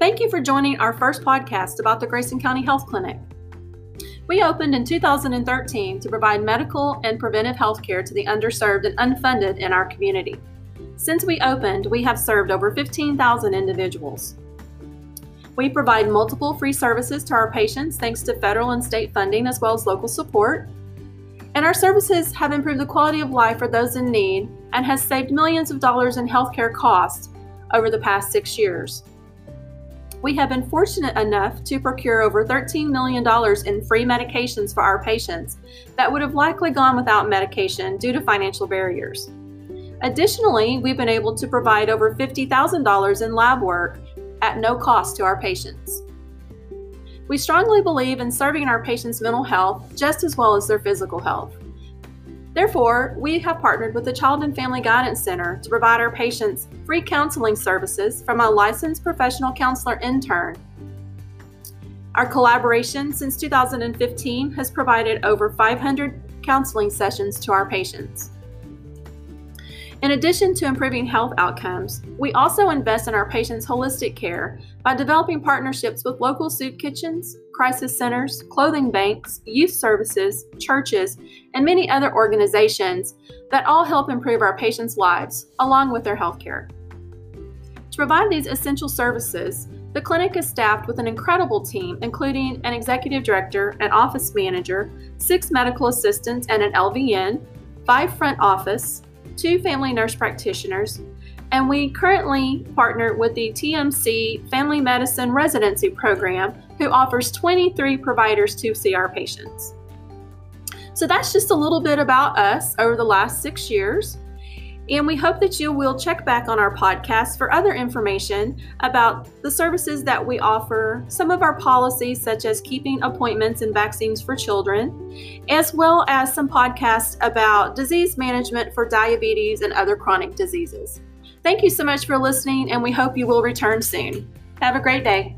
Thank you for joining our first podcast about the Grayson County Health Clinic. We opened in 2013 to provide medical and preventive health care to the underserved and unfunded in our community. Since we opened, we have served over 15,000 individuals. We provide multiple free services to our patients thanks to federal and state funding as well as local support. And our services have improved the quality of life for those in need and has saved millions of dollars in healthcare costs over the past six years. We have been fortunate enough to procure over $13 million in free medications for our patients that would have likely gone without medication due to financial barriers. Additionally, we've been able to provide over $50,000 in lab work at no cost to our patients. We strongly believe in serving our patients' mental health just as well as their physical health. Therefore, we have partnered with the Child and Family Guidance Center to provide our patients free counseling services from a licensed professional counselor intern. Our collaboration since 2015 has provided over 500 counseling sessions to our patients. In addition to improving health outcomes, we also invest in our patients' holistic care by developing partnerships with local soup kitchens, crisis centers, clothing banks, youth services, churches, and many other organizations that all help improve our patients' lives along with their health care. To provide these essential services, the clinic is staffed with an incredible team, including an executive director, an office manager, six medical assistants, and an LVN, five front office, two family nurse practitioners, and we currently partner with the TMC Family Medicine Residency Program, who offers 23 providers to see our patients. So that's just a little bit about us over the last six years. And we hope that you will check back on our podcast for other information about the services that we offer, some of our policies, such as keeping appointments and vaccines for children, as well as some podcasts about disease management for diabetes and other chronic diseases. Thank you so much for listening, and we hope you will return soon. Have a great day.